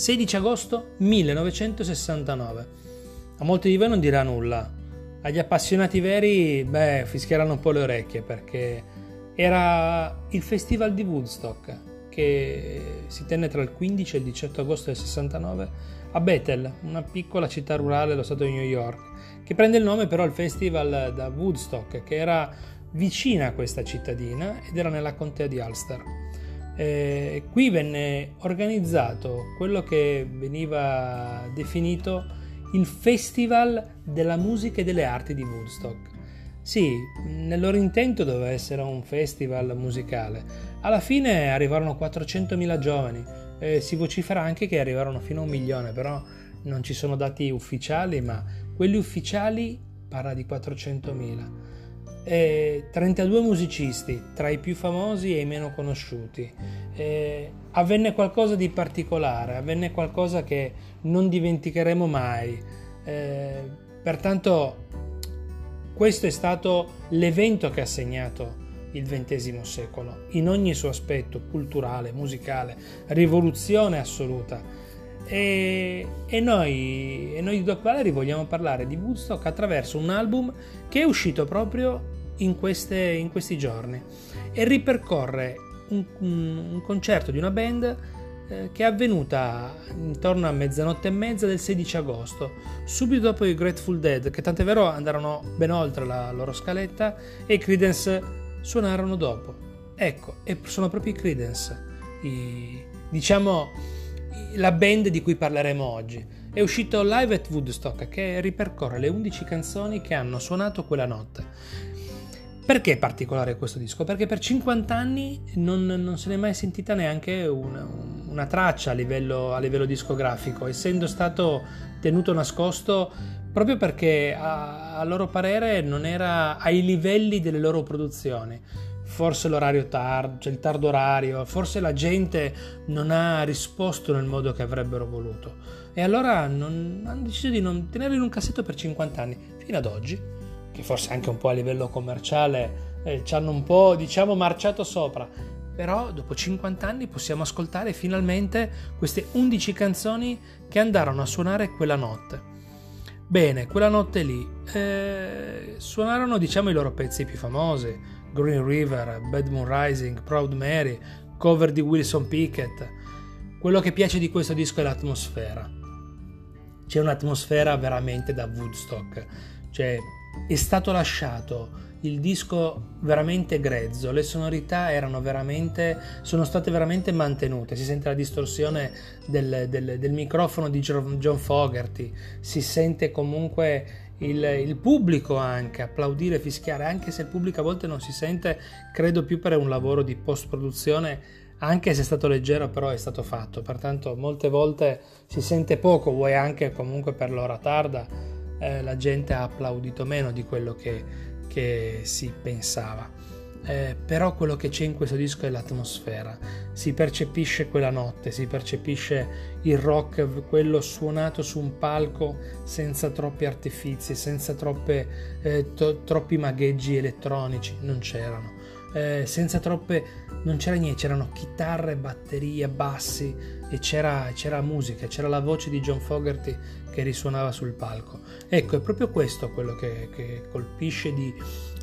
16 agosto 1969. A molti di voi non dirà nulla. Agli appassionati veri, beh, fischieranno un po' le orecchie perché era il festival di Woodstock che si tenne tra il 15 e il 18 agosto del 69 a Bethel, una piccola città rurale dello stato di New York, che prende il nome però al festival da Woodstock, che era vicina a questa cittadina ed era nella contea di Ulster. Eh, qui venne organizzato quello che veniva definito il Festival della musica e delle arti di Woodstock. Sì, nel loro intento doveva essere un festival musicale. Alla fine arrivarono 400.000 giovani, eh, si vocifera anche che arrivarono fino a un milione, però non ci sono dati ufficiali, ma quelli ufficiali parla di 400.000 eh, 32 musicisti, tra i più famosi e i meno conosciuti. Eh, avvenne qualcosa di particolare, avvenne qualcosa che non dimenticheremo mai. Eh, pertanto questo è stato l'evento che ha segnato il XX secolo, in ogni suo aspetto, culturale, musicale, rivoluzione assoluta. E, e, noi, e noi di Doc Valery vogliamo parlare di Woodstock attraverso un album che è uscito proprio in, queste, in questi giorni e ripercorre un, un, concerto di una band eh, che è avvenuta intorno a mezzanotte e mezza del 16 agosto, subito dopo i Grateful Dead, che tant'è vero andarono ben oltre la loro scaletta e i Credence suonarono dopo. Ecco, e sono proprio i Credence, diciamo la band di cui parleremo oggi. È uscito Live at Woodstock che ripercorre le 11 canzoni che hanno suonato quella notte. Perché è particolare questo disco? Perché per 50 anni non, non se n'è mai sentita neanche una, una traccia a livello, a livello, discografico, essendo stato tenuto nascosto proprio perché a, a loro parere non era ai livelli delle loro produzioni forse l'orario tardo, cioè il tardo orario, forse la gente non ha risposto nel modo che avrebbero voluto. E allora non, hanno deciso di non tenerlo in un cassetto per 50 anni, fino ad oggi che forse anche un po' a livello commerciale eh, ci hanno un po' diciamo marciato sopra. Però dopo 50 anni possiamo ascoltare finalmente queste 11 canzoni che andarono a suonare quella notte. Bene quella notte lì eh, suonarono diciamo i loro pezzi più famosi Green River, Bad Moon Rising, Proud Mary cover di Wilson Pickett. Quello che piace di questo disco è l'atmosfera. C'è un'atmosfera veramente da Woodstock. Cioè è stato lasciato il disco veramente grezzo, le sonorità erano veramente, sono state veramente mantenute, si sente la distorsione del, del, del microfono di John Fogerty, si sente comunque il, il, pubblico anche applaudire, fischiare, anche se il pubblico a volte non si sente, credo più per un lavoro di post produzione anche se è stato leggero però è stato fatto, pertanto molte volte si sente poco, vuoi anche comunque per l'ora tarda eh, la gente ha applaudito meno di quello che, che si pensava. Eh, però quello che c'è in questo disco è l'atmosfera, si percepisce quella notte, si percepisce il rock, quello suonato su un palco senza troppi artifici, senza troppe, eh, to- troppi magheggi elettronici, non c'erano, eh, senza troppe, non c'era niente, c'erano chitarre, batterie, bassi e c'era, c'era musica, c'era la voce di John Fogerty che risuonava sul palco. Ecco, è proprio questo quello che, che colpisce di,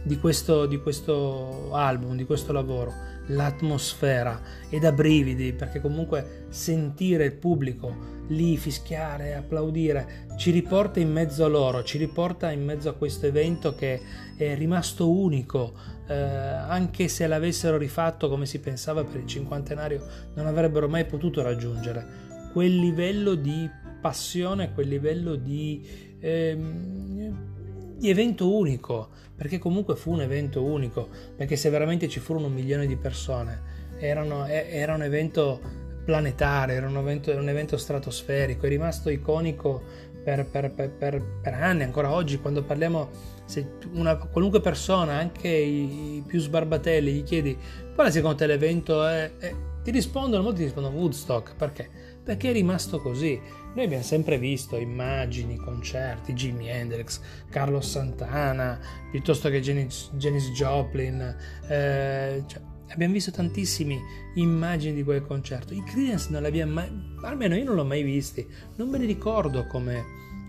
di, questo, di questo album, di questo lavoro, l'atmosfera e da brividi, perché comunque sentire il pubblico lì fischiare, applaudire, ci riporta in mezzo a loro, ci riporta in mezzo a questo evento che è rimasto unico, eh, anche se l'avessero rifatto come si pensava per il cinquantenario, non avrebbero mai potuto raggiungere quel livello di passione, quel livello di, ehm, di evento unico, perché comunque fu un evento unico, perché se veramente ci furono un milione di persone, erano, era un evento planetario, era un evento, un evento stratosferico, è rimasto iconico per, per, per, per, anni, ancora oggi quando parliamo, se una qualunque persona, anche i, i più sbarbatelli, gli chiedi qual è secondo te l'evento, è, è, ti rispondono, molti rispondono Woodstock, perché? Perché è rimasto così. Noi abbiamo sempre visto immagini, concerti, Jimi Hendrix, Carlos Santana, piuttosto che Janis, Joplin, eh, cioè, Abbiamo visto tantissime immagini di quel concerto. I Creedence non li abbiamo mai, almeno io non l'ho mai visti, non me li ricordo come,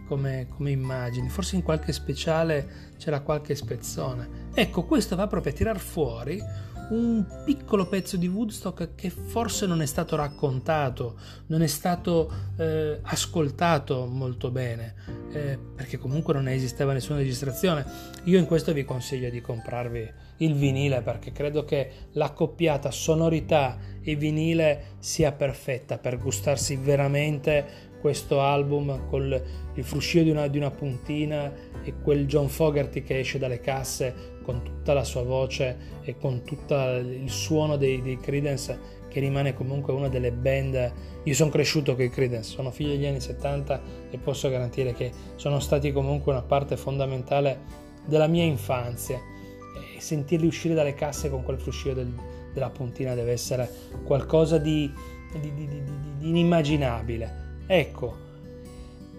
come, come, immagini, forse in qualche speciale c'era qualche spezzone. Ecco, questo va proprio a tirar fuori un piccolo pezzo di Woodstock che forse non è stato raccontato, non è stato eh, ascoltato molto bene, eh, perché comunque non esisteva nessuna registrazione. Io in questo vi consiglio di comprarvi il vinile perché credo che l'accoppiata sonorità e vinile sia perfetta per gustarsi veramente questo album con il fruscio di una, di una puntina e quel John Fogerty che esce dalle casse con tutta la sua voce e con tutto il suono dei, dei Credence che rimane comunque una delle band. Io sono cresciuto con i Credence sono figlio degli anni 70 e posso garantire che sono stati comunque una parte fondamentale della mia infanzia. E sentirli uscire dalle casse con quel fruscio del, della puntina deve essere qualcosa di, di, di, di inimmaginabile. Ecco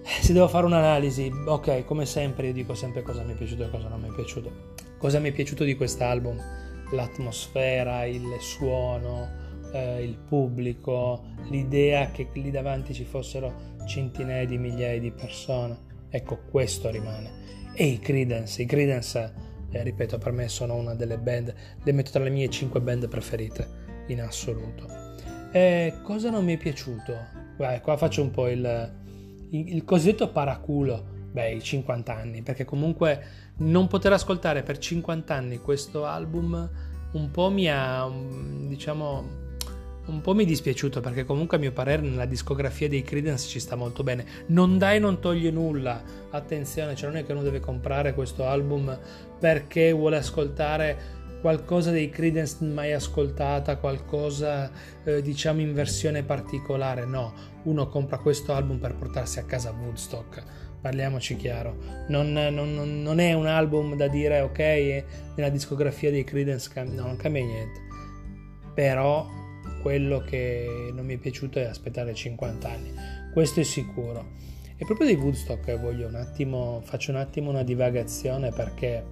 se devo fare un'analisi, ok, come sempre io dico sempre cosa mi è piaciuto e cosa non mi è piaciuto. Cosa mi è piaciuto di quest'album? L'atmosfera, il suono, eh, il pubblico, l'idea che lì davanti ci fossero centinaia di migliaia di persone. Ecco, questo rimane. E i Credence, i Credence, eh, ripeto, per me sono una delle band, le metto tra le mie cinque band preferite in assoluto. E cosa non mi è piaciuto? Beh, qua faccio un po' il, il cosiddetto paraculo, beh, i 50 anni, perché comunque non poter ascoltare per 50 anni questo album un po' mi ha, diciamo, un po' mi è dispiaciuto perché comunque a mio parere nella discografia dei Credence ci sta molto bene. Non dai non toglie nulla. Attenzione, cioè non è che uno deve comprare questo album perché vuole ascoltare qualcosa dei Credence mai ascoltata, qualcosa eh, diciamo in versione particolare. No, uno compra questo album per portarsi a casa Woodstock. Parliamoci chiaro, non, non, non è un album da dire ok, nella discografia dei Credence no, non cambia niente. Però quello che non mi è piaciuto è aspettare 50 anni, questo è sicuro. E proprio di Woodstock voglio un attimo, faccio un attimo una divagazione perché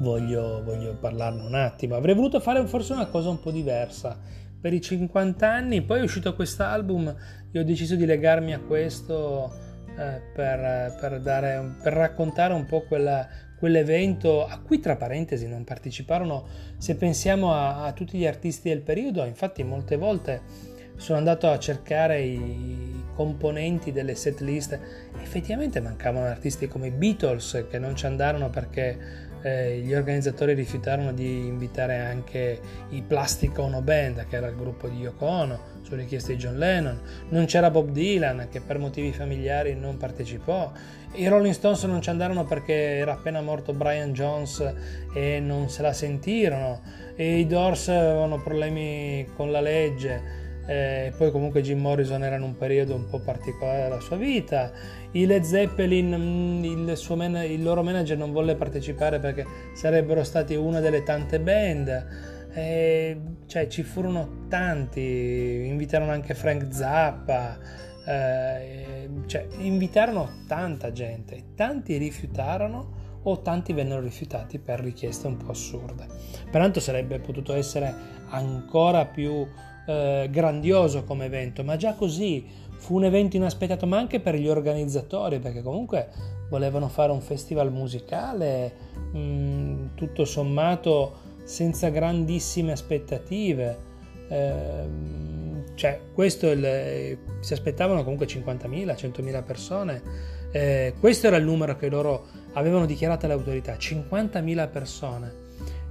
voglio, voglio parlarne un attimo. Avrei voluto fare forse una cosa un po' diversa. Per i 50 anni, poi è uscito quest'album, io ho deciso di legarmi a questo eh, per, per, dare, per raccontare un po' quella, quell'evento a cui tra parentesi non parteciparono, se pensiamo a, a, tutti gli artisti del periodo, infatti molte volte sono andato a cercare i componenti delle set list, effettivamente mancavano artisti come i Beatles che non ci andarono perché eh, gli organizzatori rifiutarono di invitare anche i Plastic Ono Band, che era il gruppo di Yoko Ono, su richiesta di John Lennon. Non c'era Bob Dylan, che per motivi familiari non partecipò. I Rolling Stones non ci andarono perché era appena morto Brian Jones e non se la sentirono. E i Doors avevano problemi con la legge. E eh, poi comunque Jim Morrison era in un periodo un po' particolare della sua vita i Led Zeppelin, mm, il, man- il, loro manager non volle partecipare perché sarebbero stati una delle tante band. E, cioè, ci furono tanti, invitarono anche Frank Zappa, eh, cioè, invitarono tanta gente, tanti rifiutarono o tanti vennero rifiutati per richieste un po' assurde. Pertanto sarebbe potuto essere ancora più eh, grandioso come evento, ma già così fu un evento inaspettato, ma anche per gli organizzatori, perché comunque volevano fare un festival musicale mh, mm, tutto sommato senza grandissime aspettative. Eh, cioè, questo il, si aspettavano comunque 50.000, 100.000 persone. Eh, questo era il numero che loro avevano dichiarato alle autorità, 50.000 persone.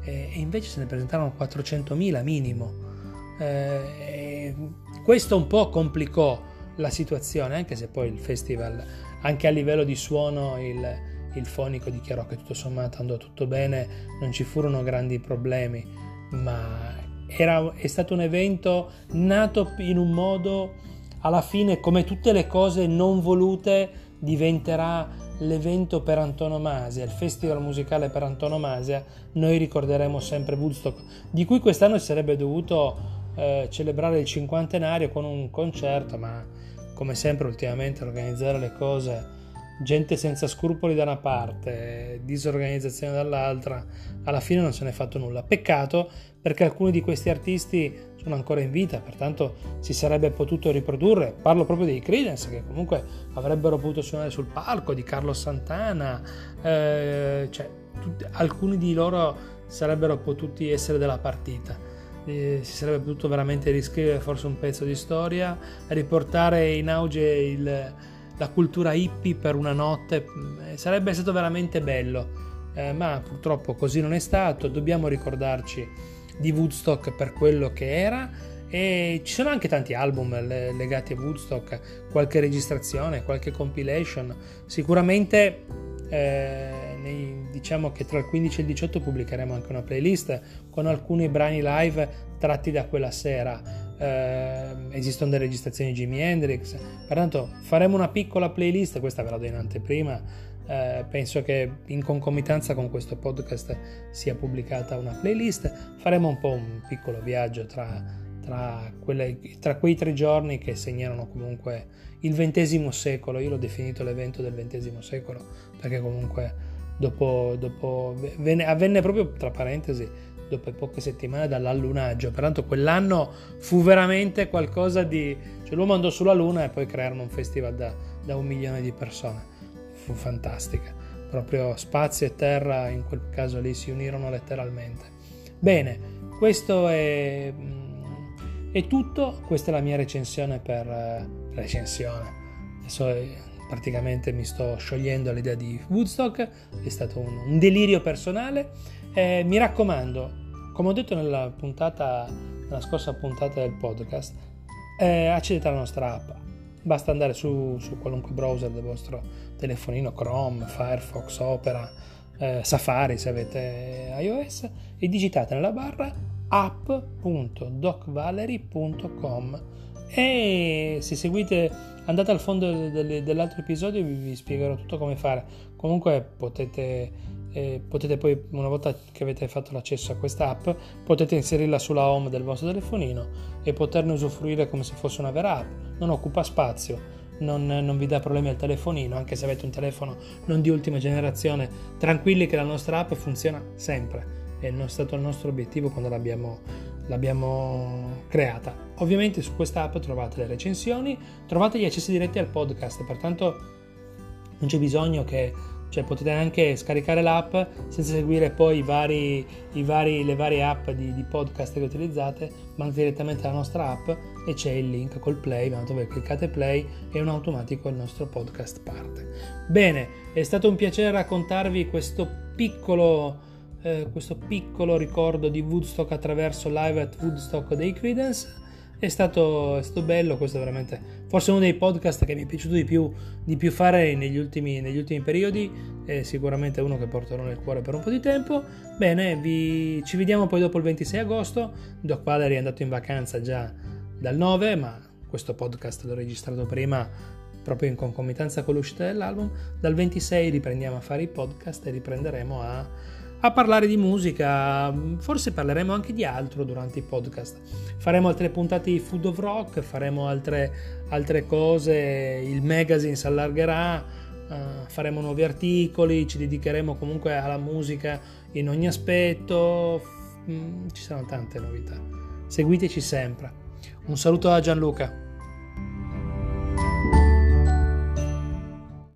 Eh, e invece se ne presentarono 400.000 minimo. Eh, questo un po' complicò la situazione, anche se poi il festival, anche a livello di suono, il, il fonico dichiarò che tutto sommato andò tutto bene, non ci furono grandi problemi, ma era, è stato un evento nato in un modo, alla fine, come tutte le cose non volute, diventerà l'evento per antonomasia, il festival musicale per antonomasia, noi ricorderemo sempre Woodstock, di cui quest'anno si sarebbe dovuto eh, celebrare il cinquantenario con un concerto, ma come sempre ultimamente organizzare le cose gente senza scrupoli da una parte, disorganizzazione dall'altra, alla fine non se n'è fatto nulla. Peccato perché alcuni di questi artisti sono ancora in vita, pertanto si sarebbe potuto riprodurre. Parlo proprio dei Credence che comunque avrebbero potuto suonare sul palco, di Carlos Santana, eh, cioè tutti, alcuni di loro sarebbero potuti essere della partita. Eh, si sarebbe potuto veramente riscrivere forse un pezzo di storia, riportare in auge il, la cultura hippie per una notte, eh, sarebbe stato veramente bello. Eh, ma purtroppo così non è stato, dobbiamo ricordarci di Woodstock per quello che era e ci sono anche tanti album legati a Woodstock, qualche registrazione, qualche compilation, sicuramente eh, nei, diciamo che tra il 15 e il 18 pubblicheremo anche una playlist con alcuni brani live tratti da quella sera. Eh, esistono delle registrazioni di Jimi Hendrix, pertanto faremo una piccola playlist, questa ve la do in anteprima. Eh, penso che in concomitanza con questo podcast sia pubblicata una playlist. Faremo un po' un piccolo viaggio tra, tra, quelle, tra quei tre giorni che segnarono comunque il XX secolo, io l'ho definito l'evento del XX secolo, perché comunque dopo, dopo venne, avvenne proprio tra parentesi dopo poche settimane dall'allunaggio, pertanto quell'anno fu veramente qualcosa di... cioè l'uomo andò sulla luna e poi crearono un festival da, da un milione di persone, fu fantastica, proprio spazio e terra in quel caso lì si unirono letteralmente. Bene, questo è, mm, è tutto, questa è la mia recensione per recensione. Adesso eh, praticamente mi sto sciogliendo all'idea di Woodstock, è stato un, un delirio personale. Eh, mi raccomando, come ho detto nella, puntata, nella scorsa puntata del podcast, eh, accedete alla nostra app. Basta andare su, su, qualunque browser del vostro telefonino, Chrome, Firefox, Opera, eh, Safari se avete iOS e digitate nella barra app.docvalery.com e se seguite andate al fondo dell'altro episodio vi, vi spiegherò tutto come fare comunque potete, eh, potete poi una volta che avete fatto l'accesso a questa app potete inserirla sulla home del vostro telefonino e poterne usufruire come se fosse una vera app non occupa spazio non, non, vi dà problemi al telefonino, anche se avete un telefono non di ultima generazione, tranquilli che la nostra app funziona sempre. È stato il nostro obiettivo quando l'abbiamo l'abbiamo creata. Ovviamente su questa app trovate le recensioni, trovate gli accessi diretti al podcast, pertanto non c'è bisogno che cioè potete anche scaricare l'app senza seguire poi i vari, i vari, le varie app di, di, podcast che utilizzate, ma direttamente alla nostra app e c'è il link col play, dove cliccate play e un automatico il nostro podcast parte. Bene, è stato un piacere raccontarvi questo piccolo eh, questo piccolo ricordo di Woodstock attraverso Live at Woodstock dei Credence. È stato, è stato bello, questo è veramente forse uno dei podcast che mi è piaciuto di più, di più fare negli ultimi, negli ultimi periodi, è sicuramente uno che porterò nel cuore per un po' di tempo. Bene, vi, ci vediamo poi dopo il 26 agosto, Doc Valery è andato in vacanza già dal 9, ma questo podcast l'ho registrato prima proprio in concomitanza con l'uscita dell'album. Dal 26 riprendiamo a fare i podcast e riprenderemo a a parlare di musica, forse parleremo anche di altro durante i podcast. Faremo altre puntate di Food of Rock, faremo altre, altre cose, il magazine si allargherà, uh, faremo nuovi articoli, ci dedicheremo comunque alla musica in ogni aspetto, mm, ci saranno tante novità. Seguiteci sempre. Un saluto da Gianluca.